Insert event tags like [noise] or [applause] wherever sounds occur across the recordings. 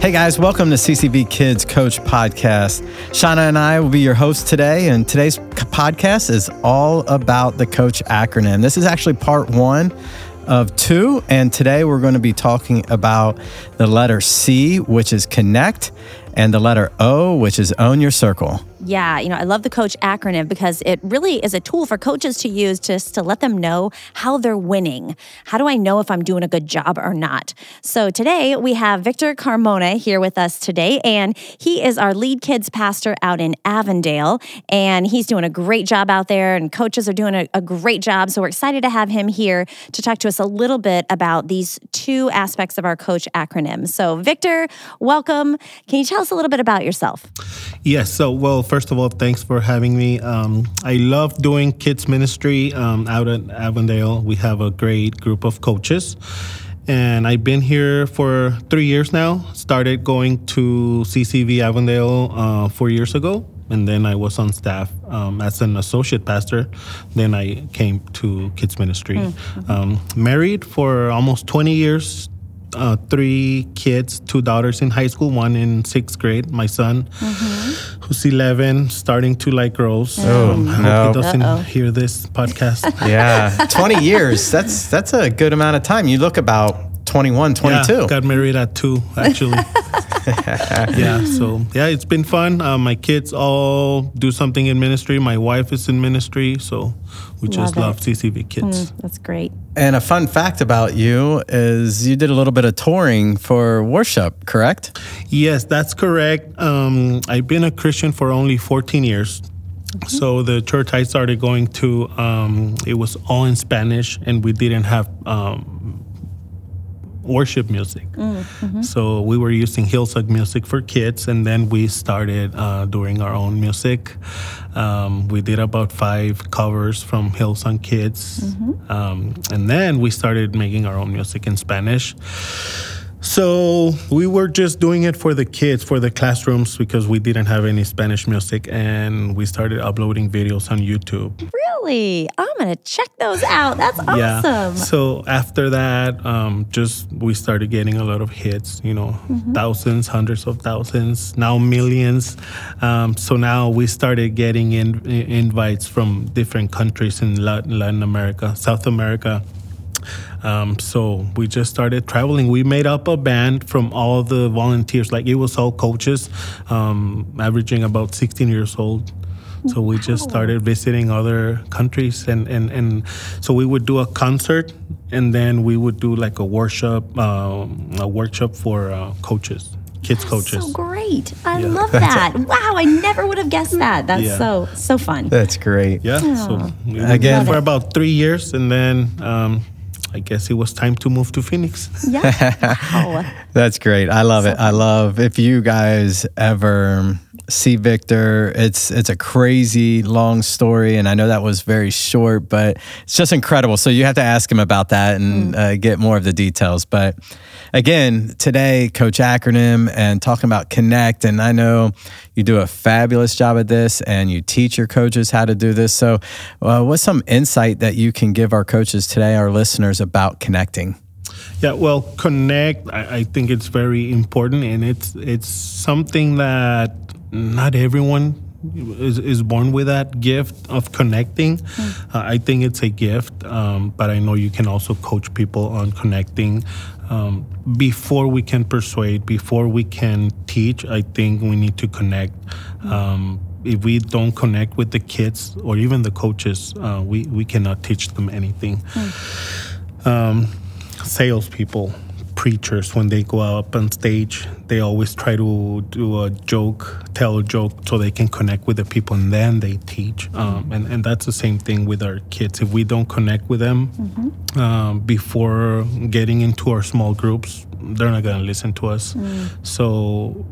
Hey guys, welcome to CCV Kids Coach Podcast. Shauna and I will be your hosts today, and today's podcast is all about the Coach acronym. This is actually part one of two, and today we're going to be talking about the letter C, which is connect, and the letter O, which is own your circle. Yeah, you know, I love the coach acronym because it really is a tool for coaches to use just to let them know how they're winning. How do I know if I'm doing a good job or not? So today we have Victor Carmona here with us today, and he is our lead kids pastor out in Avondale, and he's doing a great job out there, and coaches are doing a, a great job. So we're excited to have him here to talk to us a little bit about these two aspects of our coach acronym. So, Victor, welcome. Can you tell us a little bit about yourself? Yes. So, well, first of all, thanks for having me. Um, I love doing kids ministry um, out at Avondale. We have a great group of coaches. And I've been here for three years now. Started going to CCV Avondale uh, four years ago. And then I was on staff um, as an associate pastor. Then I came to kids ministry. Mm-hmm. Um, married for almost 20 years uh, three kids, two daughters in high school, one in sixth grade. My son, mm-hmm. who's 11, starting to like girls. Oh, um, I no. hope he doesn't Uh-oh. hear this podcast. [laughs] yeah, [laughs] 20 years. That's that's a good amount of time. You look about 21, 22. Yeah, got married at two, actually. [laughs] [laughs] yeah, so yeah, it's been fun. Uh, my kids all do something in ministry. My wife is in ministry, so we love just it. love CCV Kids. Mm, that's great. And a fun fact about you is you did a little bit of touring for worship, correct? Yes, that's correct. Um, I've been a Christian for only 14 years. Mm-hmm. So the church I started going to, um, it was all in Spanish, and we didn't have um, worship music. Mm-hmm. So we were using Hillsong music for kids, and then we started uh, doing our own music. Um, we did about five covers from Hillsong Kids, mm-hmm. um, and then we started making our own music in Spanish. So we were just doing it for the kids, for the classrooms, because we didn't have any Spanish music, and we started uploading videos on YouTube. Really? I'm gonna check those out. That's awesome. Yeah. So after that, um, just we started getting a lot of hits. You know, mm-hmm. thousands, hundreds of thousands, now millions. Um, so now we started getting in, in invites from different countries in Latin, Latin America, South America. Um, so we just started traveling. We made up a band from all the volunteers. Like it was all coaches, um, averaging about 16 years old. So we just started visiting other countries, and, and, and so we would do a concert, and then we would do like a workshop, uh, a workshop for uh, coaches kids That's coaches. So great! I yeah. love [laughs] that. wow, I never would have guessed that. That's yeah. so so fun. That's great. Yeah. Oh. So again for about three years, and then um, I guess it was time to move to Phoenix. Yeah. [laughs] Wow. That's great. I love so it. I love if you guys ever see Victor. It's it's a crazy long story, and I know that was very short, but it's just incredible. So you have to ask him about that and mm. uh, get more of the details. But again, today, Coach Acronym and talking about Connect, and I know you do a fabulous job at this, and you teach your coaches how to do this. So, uh, what's some insight that you can give our coaches today, our listeners, about connecting? Yeah, well, connect. I, I, think it's very important, and it's it's something that not everyone is, is born with that gift of connecting. Mm. Uh, I think it's a gift, um, but I know you can also coach people on connecting. Um, before we can persuade, before we can teach, I think we need to connect. Um, if we don't connect with the kids or even the coaches, uh, we, we cannot teach them anything. Mm. Um, salespeople preachers when they go up on stage they always try to do a joke tell a joke so they can connect with the people and then they teach um, and, and that's the same thing with our kids if we don't connect with them mm-hmm. um, before getting into our small groups they're not going to listen to us mm. so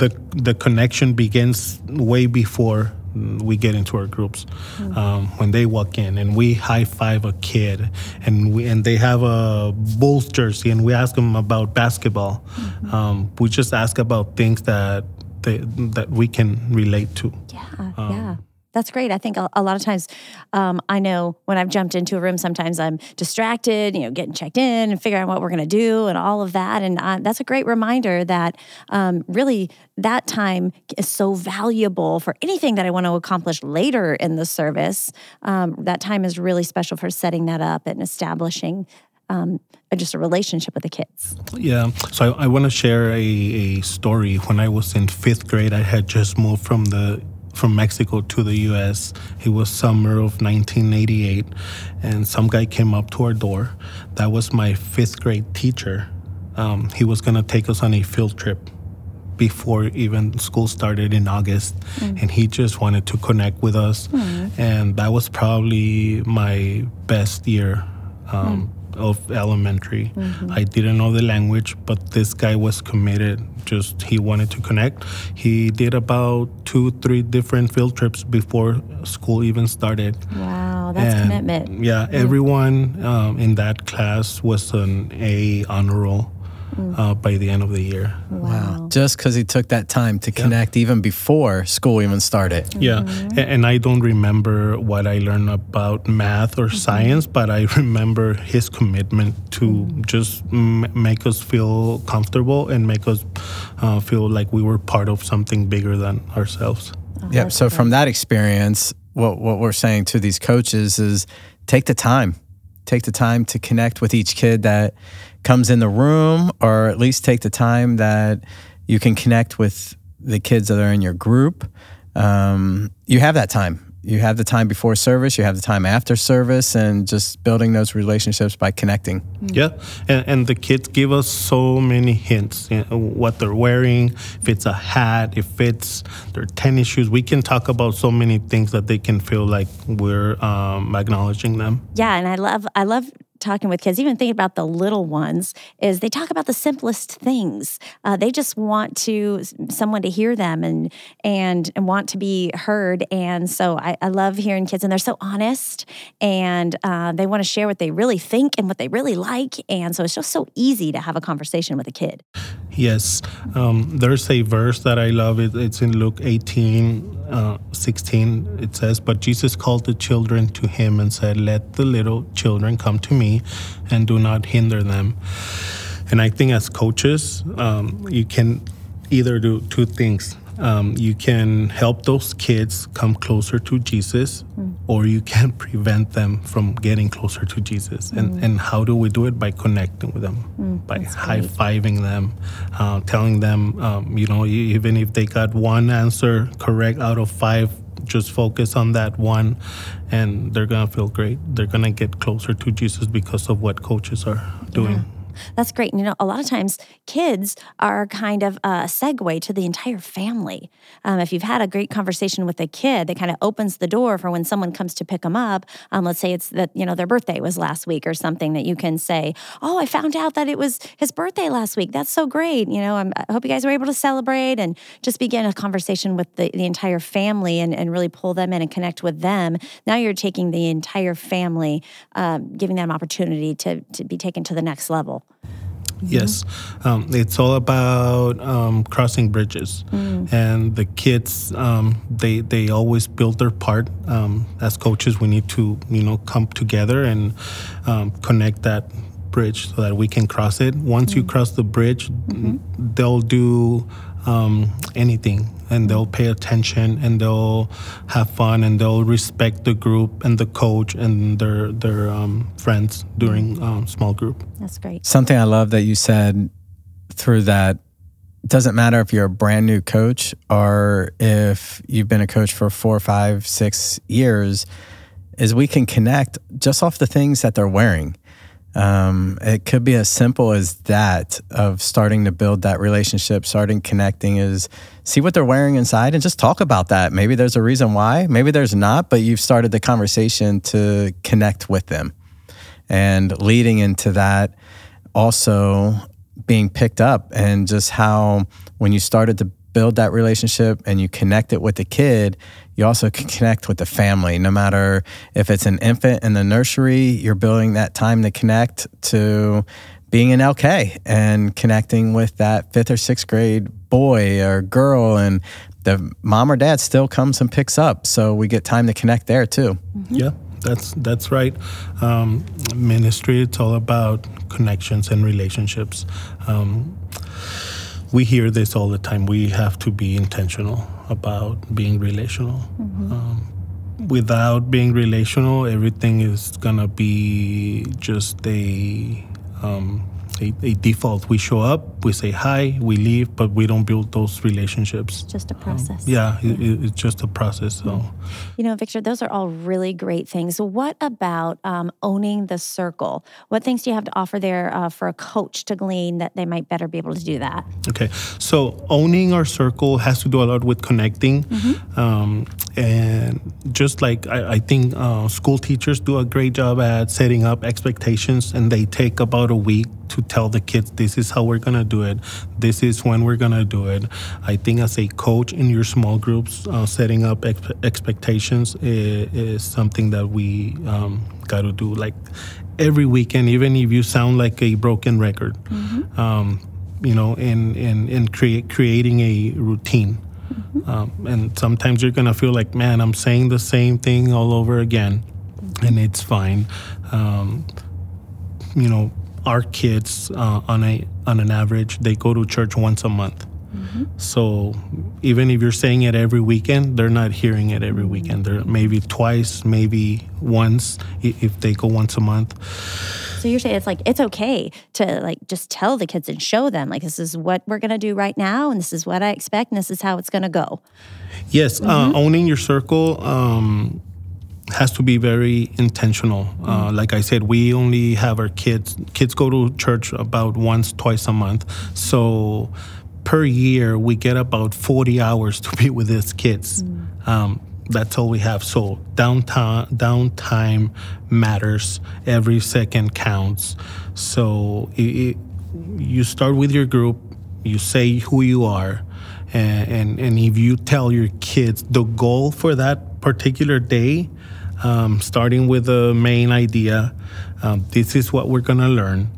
the the connection begins way before we get into our groups mm-hmm. um, when they walk in and we high five a kid and we and they have a Bulls jersey and we ask them about basketball. Mm-hmm. Um, we just ask about things that they, that we can relate to. Yeah, um, yeah. That's great. I think a, a lot of times, um, I know when I've jumped into a room, sometimes I'm distracted, you know, getting checked in and figuring out what we're going to do and all of that. And uh, that's a great reminder that um, really that time is so valuable for anything that I want to accomplish later in the service. Um, that time is really special for setting that up and establishing um, just a relationship with the kids. Yeah. So I, I want to share a, a story. When I was in fifth grade, I had just moved from the from Mexico to the U.S. It was summer of 1988, and some guy came up to our door. That was my fifth grade teacher. Um, he was gonna take us on a field trip before even school started in August, mm. and he just wanted to connect with us. Mm. And that was probably my best year. Um, mm of elementary. Mm-hmm. I didn't know the language, but this guy was committed. Just he wanted to connect. He did about two, three different field trips before school even started. Wow, that's and commitment. Yeah, mm-hmm. everyone um, in that class was an A honor roll uh, by the end of the year. Wow. wow. Just because he took that time to connect yeah. even before school even started. Mm-hmm. Yeah. And, and, I don't remember what I learned about math or mm-hmm. science, but I remember his commitment to mm-hmm. just m- make us feel comfortable and make us uh, feel like we were part of something bigger than ourselves. Oh, yeah. So, from that experience, what, what we're saying to these coaches is take the time. Take the time to connect with each kid that comes in the room, or at least take the time that you can connect with the kids that are in your group. Um, you have that time. You have the time before service, you have the time after service, and just building those relationships by connecting. Yeah, and, and the kids give us so many hints you know, what they're wearing, if it's a hat, if it's their tennis shoes. We can talk about so many things that they can feel like we're um, acknowledging them. Yeah, and I love I love talking with kids, even thinking about the little ones, is they talk about the simplest things. Uh, they just want to someone to hear them and and and want to be heard. And so I, I love hearing kids, and they're so honest, and uh, they want to share what they really think and what they really like. And so it's just so easy to have a conversation with a kid. Yes, um, there's a verse that I love. It, it's in Luke 18, uh, 16. It says, "But Jesus called the children to him and said, Let the little children come to me." and do not hinder them. And I think as coaches, um, you can either do two things. Um, you can help those kids come closer to Jesus, mm. or you can [laughs] prevent them from getting closer to Jesus. Mm. And, and how do we do it? By connecting with them, mm, by high fiving them, uh, telling them, um, you know, even if they got one answer correct out of five, just focus on that one and they're going to feel great. They're going to get closer to Jesus because of what coaches are doing. Yeah. That's great. And, you know, a lot of times kids are kind of a segue to the entire family. Um, if you've had a great conversation with a kid, that kind of opens the door for when someone comes to pick them up. Um, let's say it's that, you know, their birthday was last week or something that you can say, Oh, I found out that it was his birthday last week. That's so great. You know, I'm, i hope you guys were able to celebrate and just begin a conversation with the, the entire family and, and really pull them in and connect with them. Now you're taking the entire family, um, giving them opportunity to, to be taken to the next level. Yes, um, it's all about um, crossing bridges, mm. and the kids they they they always build their part. Um, as coaches, we need to you know come together and um, connect that bridge so that we can cross it. Once mm. you cross the bridge, mm-hmm. they'll do um, anything and they'll pay attention and they'll have fun and they'll respect the group and the coach and their their um, friends during um, small group. That's great. Something I love that you said through that. It doesn't matter if you're a brand new coach or if you've been a coach for four, five, six years. Is we can connect just off the things that they're wearing. Um, it could be as simple as that of starting to build that relationship, starting connecting is see what they're wearing inside and just talk about that. Maybe there's a reason why, maybe there's not, but you've started the conversation to connect with them. And leading into that, also being picked up and just how when you started to build that relationship and you connect it with the kid, you also can connect with the family. No matter if it's an infant in the nursery, you're building that time to connect to being an LK and connecting with that fifth or sixth grade boy or girl and the mom or dad still comes and picks up. So we get time to connect there too. Yeah, that's that's right. Um, ministry it's all about connections and relationships. Um, we hear this all the time. We have to be intentional about being relational. Um, without being relational, everything is gonna be just a um, a, a default. We show up, we say hi, we leave, but we don't build those relationships. It's Just a process. Yeah, it, it- it's just a process. So. You know, Victor, those are all really great things. What about um, owning the circle? What things do you have to offer there uh, for a coach to glean that they might better be able to do that? Okay, so owning our circle has to do a lot with connecting, um, and just like I, I think uh, school teachers do a great job at setting up expectations, and they take about a week to tell the kids this is how we're gonna do it, this is when we're gonna do it. I think as a coach in your small groups, uh, setting up ex- expectations is, is something that we um, got to do like every weekend, even if you sound like a broken record. Um, you know, in in in create creating a routine. Um, and sometimes you're gonna feel like, man, I'm saying the same thing all over again, and it's fine. Um, you know, our kids uh, on a on an average, they go to church once a month. So even if you're saying it every weekend, they're not hearing it every weekend. They're maybe twice, maybe once if they go once a month. So you're saying it's like it's okay to like just tell the kids and show them like this is what we're gonna do right now, and this is what I expect, and this is how it's gonna go. Yes, uh, owning your circle um, has to be very intentional. Uh, like I said, we only have our kids. Kids go to church about once, twice a month. So per year, we get about forty hours to be [laughs] with these kids. Um, that's all we have. So downtime, downtime matters. Every second counts. So it, it, you start with your group. You say who you are and, and and if you tell your kids the goal for that particular day um, starting with the main idea um, this is what we're gonna learn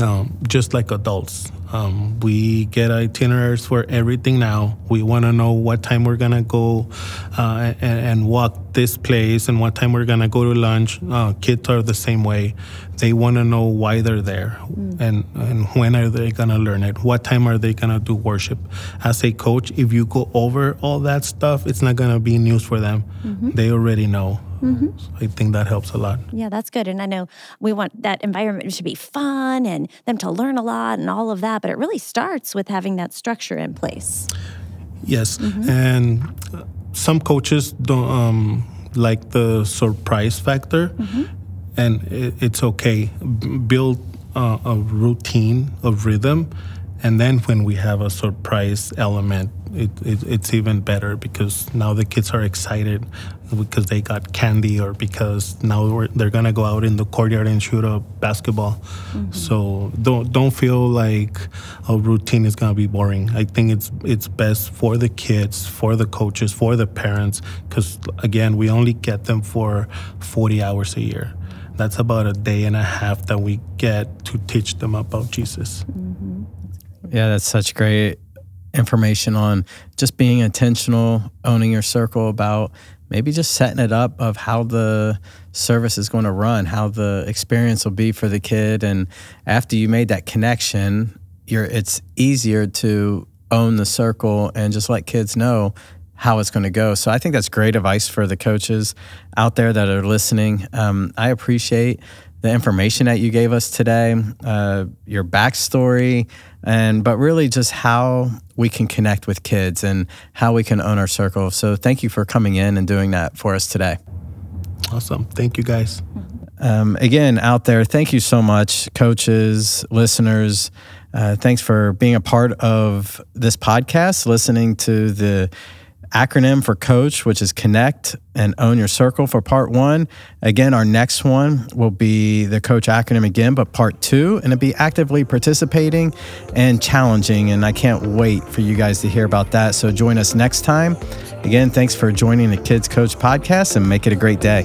um, just like adults. Um, we get itineraries for everything now. We want to know what time we're gonna go uh, and, and walk this place and what time we're gonna go to lunch. Uh, kids are the same way. They want to know why they're there and, and when are they going to learn it? What time are they going to do worship? As a coach if you go over all that stuff it's not going to be news for them. They already know so i think that helps a lot Yeah, that's good. And I know we want that environment to be fun and them to learn a lot and all of that, but it really starts with having that structure in place. yes and uh, some coaches don't um, like the surprise factor and it, it's okay B- build uh, a routine of rhythm and then when we have a surprise element it, it, it's even better because now the kids are excited because they got candy or because now we're, they're gonna go out in the courtyard and shoot a basketball. Mm-hmm. So don't don't feel like a routine is gonna be boring. I think it's it's best for the kids for the coaches for the parents because again we only get them for 40 hours a year. That's about a day and a half that we get to teach them about Jesus. Mm-hmm. Yeah, that's such great information on just being intentional, owning your circle about maybe just setting it up of how the service is going to run, how the experience will be for the kid and after you made that connection, you're it's easier to own the circle and just let kids know how it's going to go. So I think that's great advice for the coaches out there that are listening. Um, I appreciate the information that you gave us today, uh, your backstory, and but really just how we can connect with kids and how we can own our circle. So thank you for coming in and doing that for us today. Awesome. Thank you guys. Um, again, out there, thank you so much, coaches, listeners. Uh, thanks for being a part of this podcast, listening to the acronym for coach, which is connect and own your circle for part one. Again, our next one will be the coach acronym again, but part two, and it'll be actively participating and challenging. And I can't wait for you guys to hear about that. So join us next time. Again, thanks for joining the Kids Coach podcast and make it a great day.